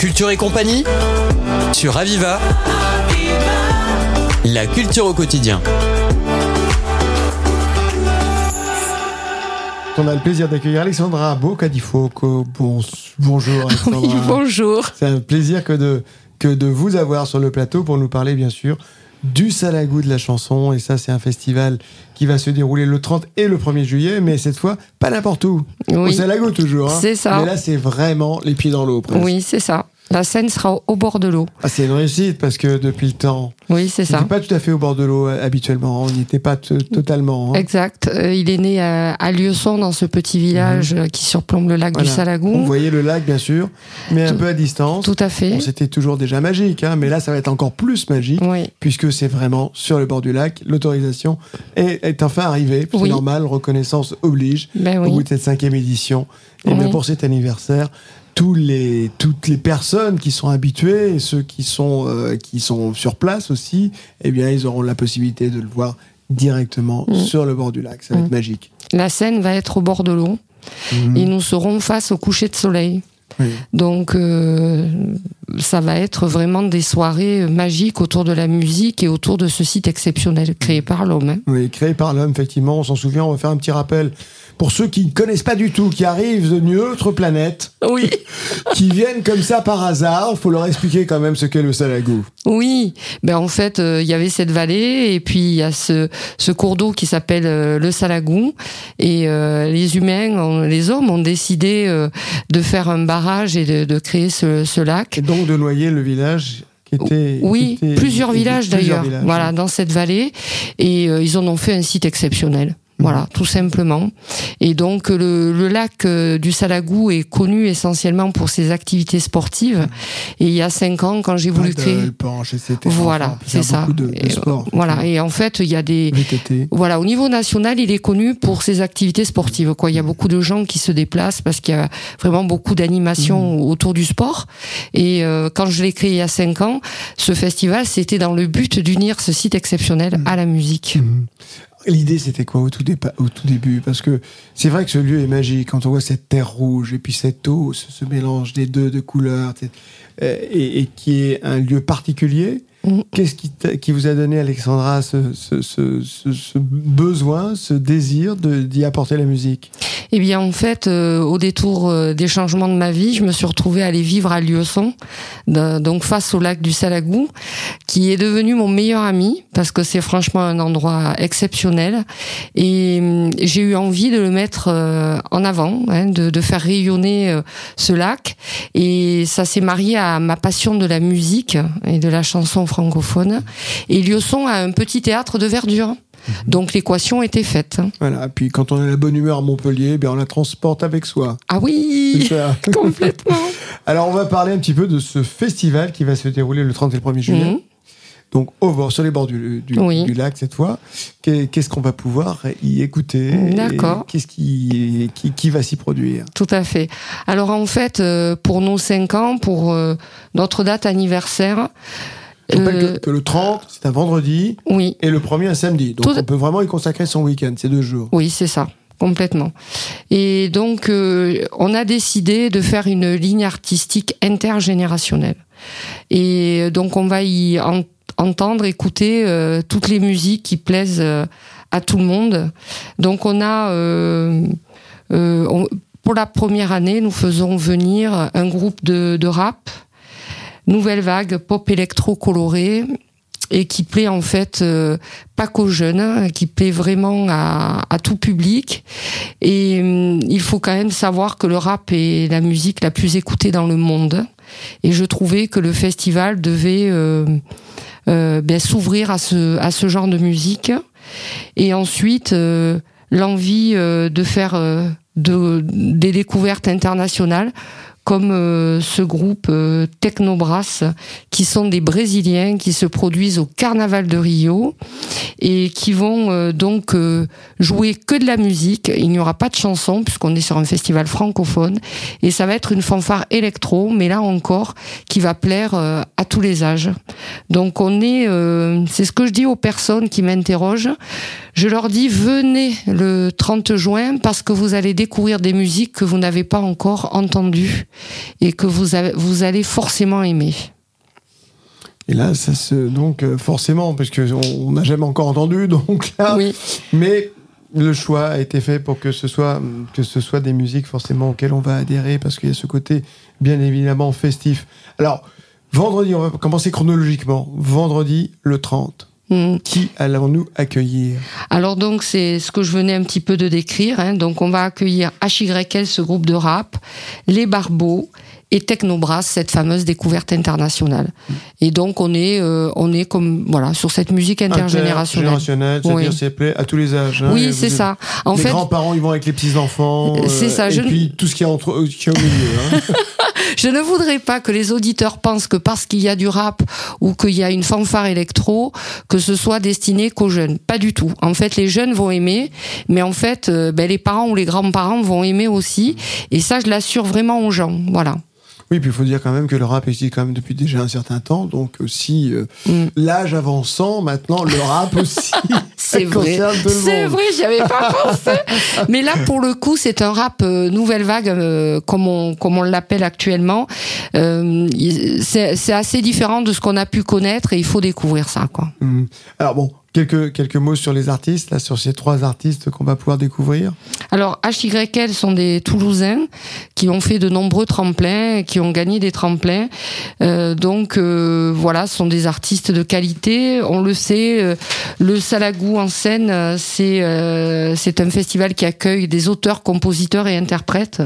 Culture et compagnie sur Aviva. La culture au quotidien. On a le plaisir d'accueillir Alexandra Bocadifoco. Bon, bonjour Alexandra. Oui, bonjour. C'est un plaisir que de, que de vous avoir sur le plateau pour nous parler bien sûr du Salagou de la chanson. Et ça, c'est un festival qui va se dérouler le 30 et le 1er juillet, mais cette fois, pas n'importe où. Oui. Au Salagou toujours. hein. C'est ça. Mais là, c'est vraiment les pieds dans l'eau. presque. Oui, c'est ça. La scène sera au- bord de l'eau. Ah, c'est une réussite parce que depuis le temps, Oui, c'est on ça. n'était pas tout à fait au bord de l'eau euh, habituellement. On n'y était pas totalement. hein. Exact. Euh, il est né à, à Lieuson, dans ce petit village euh, qui surplombe le lac Mhm. Voilà. du Salagou. On voyait le lac, bien sûr, mais un peu à distance. Tout à fait. Bon, C'était toujours déjà magique, hein, mais là, ça va être encore plus magique. Oui, puisque c'est vraiment sur le bord du lac. L'autorisation est, est enfin arrivée. C'est Oui. normal, reconnaissance oblige. ben Au bout oui. de cette cinquième édition, et bien Oui. pour cet anniversaire, tous les, toutes les personnes qui sont habituées et ceux qui sont, euh, qui sont sur place aussi, eh bien, ils auront la possibilité de le voir directement Mm. sur le bord du lac. Ça va être Mm. magique. La scène va être au bord de l'eau Mhm. et nous serons face au coucher de soleil. Oui. Donc, euh, ça va être vraiment des soirées magiques autour de la musique et autour de ce site exceptionnel créé par l'homme. hein. Oui, créé par l'homme, effectivement, on s'en souvient, on va faire un petit rappel. Pour ceux qui ne connaissent pas du tout, qui arrivent d'une autre planète, Oui. qui viennent comme ça par hasard, faut leur expliquer quand même ce qu'est le Salagou. Oui, ben en fait, euh, il y avait cette vallée et puis il y a ce, ce cours d'eau qui s'appelle euh, le Salagou et euh, les humains, les hommes ont décidé de faire un barrage et de, de créer ce, ce lac. Et donc de noyer le village qui était. Oui, qui était- plusieurs villages d'ailleurs, voilà, dans cette vallée et euh, ils en ont fait un site exceptionnel. Mhm. Voilà, tout simplement. Et donc le, le lac euh, du Salagou est connu essentiellement pour ses activités sportives. Et il y a cinq ans, quand j'ai voulu créer, voilà, c'est ça. De, de Et, sport. Voilà, et en fait, il y a des VTT. voilà, au niveau national, il est connu pour ses activités sportives. Quoi, il y a beaucoup de gens qui se déplacent parce qu'il y a vraiment beaucoup d'animations Mmh. autour du sport. Et euh, quand je l'ai créé il y a cinq ans, ce festival, c'était dans le but d'unir ce site exceptionnel Mmh. à la musique. Mhm. L'idée, c'était quoi au tout, dépa- au tout début? Parce que c'est vrai que ce lieu est magique. Quand on voit cette terre rouge et puis cette eau, ce, ce mélange des deux de couleurs, euh, et, et qui est un lieu particulier, Mhm. qu'est-ce qui, vous a donné, Alexandra, ce, besoin, ce désir d'y apporter la musique? Eh bien, en fait, euh, au détour euh, des changements de ma vie, je me suis retrouvée à aller vivre à Lieuson, donc face au lac du Salagou, qui est devenu mon meilleur ami parce que c'est franchement un endroit exceptionnel. Et hum, j'ai eu envie de le mettre euh, en avant, hein, de, de faire rayonner euh, ce lac. Et ça s'est marié à ma passion de la musique et de la chanson francophone. Et Lieuson a un petit théâtre de verdure. Donc l'équation était faite. hein. Voilà. Puis quand on a la bonne humeur à Montpellier, ben on la transporte avec soi. Ah oui, ça. complètement. Alors, on va parler un petit peu de ce festival qui va se dérouler le 30 et le 1er juillet. Mhm. Donc, au bord, sur les bords du, du, Oui. du lac cette fois. Qu'est- Qu'est-ce qu'on va pouvoir y écouter D'accord. Qu'est-ce qui, qui, qui va s'y produire? Tout à fait. Alors en fait, euh, pour nos cinq ans, pour euh, notre date anniversaire, Je rappelle euh, que, que le 30, c'est un vendredi oui, et le premier un samedi. Donc, Tout- on peut vraiment y consacrer son week-end, ces deux jours. oui, c'est ça, complètement. Et donc, euh, on a décidé de faire une ligne artistique intergénérationnelle. Et euh, donc, on va y en- entendre, écouter euh, toutes les musiques qui plaisent euh, à tout le monde. Donc, on a euh, euh, on- pour la première année, nous faisons venir un groupe de, de rap, nouvelle vague, pop électro coloré, et qui plaît en fait euh, pas qu'aux jeunes, hein, qui plaît vraiment à, tout public. Et hum, il faut quand même savoir que le rap est la musique la plus écoutée dans le monde. Et je trouvais que le festival devait euh, euh, s'ouvrir à ce, genre de musique. Et ensuite, l'envie de faire de, des découvertes internationales comme euh, ce groupe euh, Technobrass, qui sont des Brésiliens qui se produisent au Carnaval de Rio et qui vont euh, donc euh, jouer que de la musique. Il n'y aura pas de chanson puisqu'on est sur un festival francophone et ça va être une fanfare électro, mais là encore qui va plaire à tous les âges. Donc on est, c'est ce que je dis aux personnes qui m'interrogent. Je leur dis venez le 30 juin parce que vous allez découvrir des musiques que vous n'avez pas encore entendues et que vous, avez, vous allez forcément aimer. Et là, ça se. Donc, euh, forcément, parce qu'on n'a jamais encore entendu, donc là. Oui. Mais le choix a été fait pour que ce soit, que ce soit des musiques forcément auxquelles on va adhérer, parce qu'il y a ce côté, bien évidemment, festif. Alors, vendredi, on va commencer chronologiquement. Vendredi, le 30. Mm. Qui allons-nous accueillir? Alors donc c'est ce que je venais un petit peu de décrire. hein. Donc on va accueillir HYL, ce groupe de rap, les Barbeaux et Technobrass, cette fameuse découverte internationale. Et donc on est euh, on est comme voilà sur cette musique intergénérationnelle. Intergénérationnelle, c'est-à-dire c'est à tous les âges. hein. Oui, c'est ça. En les fait, grands-parents, ils vont avec les petits-enfants. euh, C'est ça, Et je puis tout ce qui est, entre, euh, qui est au milieu. hein. je ne voudrais pas que les auditeurs pensent que parce qu'il y a du rap ou qu'il y a une fanfare électro, que ce soit destiné qu'aux jeunes. Pas du tout. En fait, les jeunes vont aimer, mais en fait, euh, ben, les parents ou les grands-parents vont aimer aussi. Et ça, je l'assure vraiment aux gens. Voilà. Oui, puis il faut dire quand même que le rap existe quand même depuis déjà un certain temps, donc aussi euh, Mm. l'âge avançant, maintenant le rap aussi. C'est vrai. C'est vrai, j'y avais pas pensé. Mais là, pour le coup, c'est un rap euh, nouvelle vague, euh, comme on comme on l'appelle actuellement. Euh, c'est assez différent de ce qu'on a pu connaître et il faut découvrir ça, quoi. Mm. Alors bon, quelques, quelques mots sur les artistes, là, sur ces trois artistes qu'on va pouvoir découvrir. Alors, HYL sont des Toulousains qui ont fait de nombreux tremplins, qui ont gagné des tremplins. Euh, donc, euh, voilà, ce sont des artistes de qualité. On le sait, euh, le Salagou en scène, euh, c'est euh, c'est un festival qui accueille des auteurs, compositeurs et interprètes.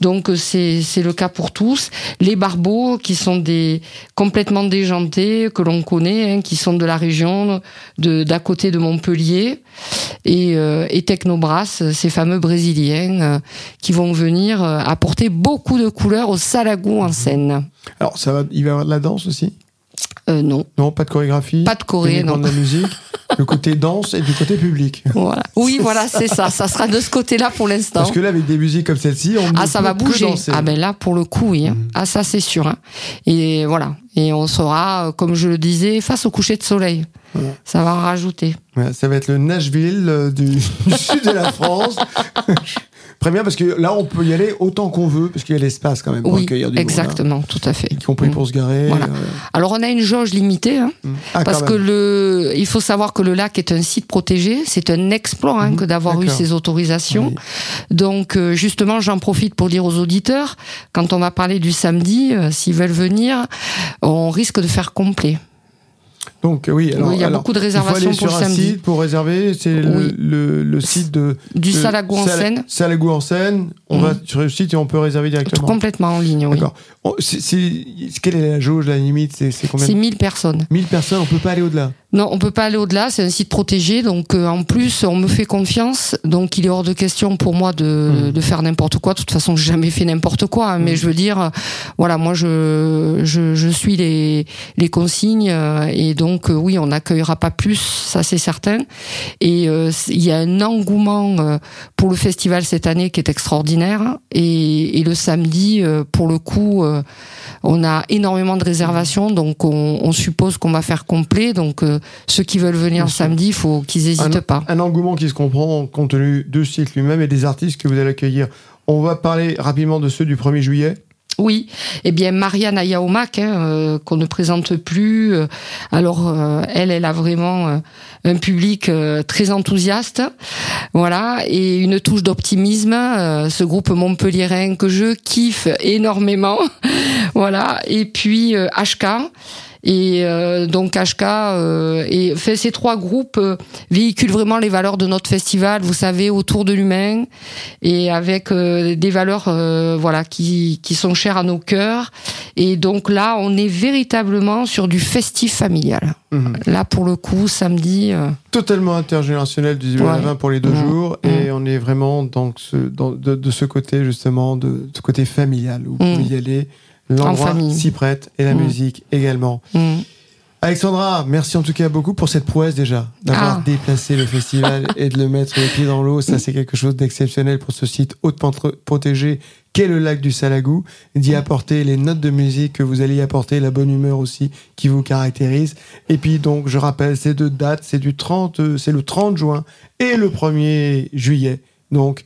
Donc, euh, c'est c'est le cas pour tous. Les Barbeaux, qui sont des complètement déjantés, que l'on connaît, hein, qui sont de la région, de d'à côté de Montpellier et, euh, et Technobrass, ces fameux Brésiliens euh, qui vont venir euh, apporter beaucoup de couleurs au Salagou en scène. Alors, ça va, il va y avoir de la danse aussi? Euh, non, Non, pas de chorégraphie? Pas de uniquement non. de la musique, le côté danse et du côté public. Voilà. Oui, voilà, c'est ça. Ça sera de ce côté-là pour l'instant. Parce que là, avec des musiques comme celle-ci, on Ah, ne ça peut va que bouger. danser. Ah ben là, pour le coup, oui. hein. Ah, ça c'est sûr. hein. Et voilà. Et on sera, euh, comme je le disais, face au coucher de soleil. Ouais. Ça va en rajouter. Ouais, ça va être le Nashville euh, du, du sud de la France. Très bien, parce que là, on peut y aller autant qu'on veut, parce qu'il y a l'espace quand même pour Oui, accueillir du monde, exactement, tout à fait. hein. Y compris Mm. pour se garer. Voilà. euh, Alors on a une jauge limitée. Hein. mm. Ah, Parce que le, il faut savoir que le lac est un site protégé. C'est un exploit hein, Mhm, que d'avoir eu ces autorisations. Oui. Donc euh, justement, j'en profite pour dire aux auditeurs, quand on va parler du samedi, euh, s'ils veulent venir, on risque de faire complet. Donc, oui, alors, Oui, il y a alors, beaucoup de il faut réservations aller pour sur le un samedi. site pour réserver. C'est le, Oui. le, le site de. Du Salagou en Seine, Salagou en Seine. On Mhm. va sur le site et on peut réserver directement. complètement en ligne. Oui. D'accord. Quelle est la jauge, la limite C'est combien C'est de... 1000 personnes. 1000 personnes, on peut pas aller au-delà. Non, on peut pas aller au-delà. C'est un site protégé, donc euh, en plus, on me fait confiance. Donc, il est hors de question pour moi de, Mhm. de faire n'importe quoi. De toute façon, j'ai jamais fait n'importe quoi. hein, Mais Mhm. je veux dire, voilà, moi, je je, je suis les les consignes euh, et donc euh, oui, on n'accueillera pas plus, ça c'est certain. Et euh, il y a un engouement euh, pour le festival cette année qui est extraordinaire. Et, et le samedi, pour le coup. on a énormément de réservations, donc on, on suppose qu'on va faire complet. Donc ceux qui veulent venir samedi, il faut qu'ils n'hésitent pas. Un engouement qui se comprend compte tenu ce site lui-même et des artistes que vous allez accueillir. On va parler rapidement de ceux du 1er juillet. Oui, eh bien Marianne Ayaomak, hein, euh, qu'on ne présente plus. euh, alors euh, elle, elle a vraiment un public très enthousiaste, voilà, et une touche d'optimisme. ce groupe montpelliérain que je kiffe énormément, voilà. Et puis HK. Et euh, donc HK euh, et fait ces trois groupes euh, véhiculent vraiment les valeurs de notre festival, vous savez, autour de l'humain et avec des valeurs voilà qui qui sont chères à nos cœurs. Et donc là, on est véritablement sur du festif familial. Mhm. Là pour le coup, samedi euh, Totalement intergénérationnel du 18 à la Ouais. 20 pour les deux jours. Et on est vraiment dans ce, dans, de, de ce côté, justement, de, de ce côté familial où vous Mhm. pouvez y aller. L'endroit s'y prête et la Mhm. musique également. mm. Alexandra, merci en tout cas beaucoup pour cette prouesse déjà, d'avoir Ah. déplacé le festival et de le mettre les pieds dans l'eau. Ça, c'est quelque chose d'exceptionnel pour ce site hautement protégé qu'est le lac du Salagou. D'y apporter les notes de musique que vous allez y apporter, la bonne humeur aussi qui vous caractérise. Et puis donc, je rappelle, ces deux dates, c'est du 30, euh, c'est le 30 juin et le 1er juillet. Donc,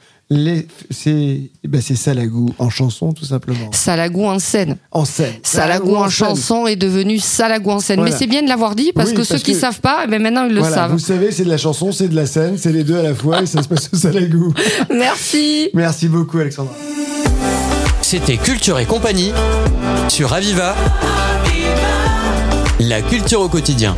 C'est ben c'est Salagou en chanson, tout simplement. Salagou en scène. En scène. Salagou en chanson est devenu Salagou en scène. Voilà. Mais c'est bien de l'avoir dit parce Oui, que parce ceux qui que- savent pas, eh ben maintenant ils le Voilà, savent. vous savez, c'est de la chanson, c'est de la scène, c'est les deux à la fois et ça se passe au Salagou. Merci. Merci beaucoup, Alexandra. C'était Culture et compagnie sur Aviva. La culture au quotidien.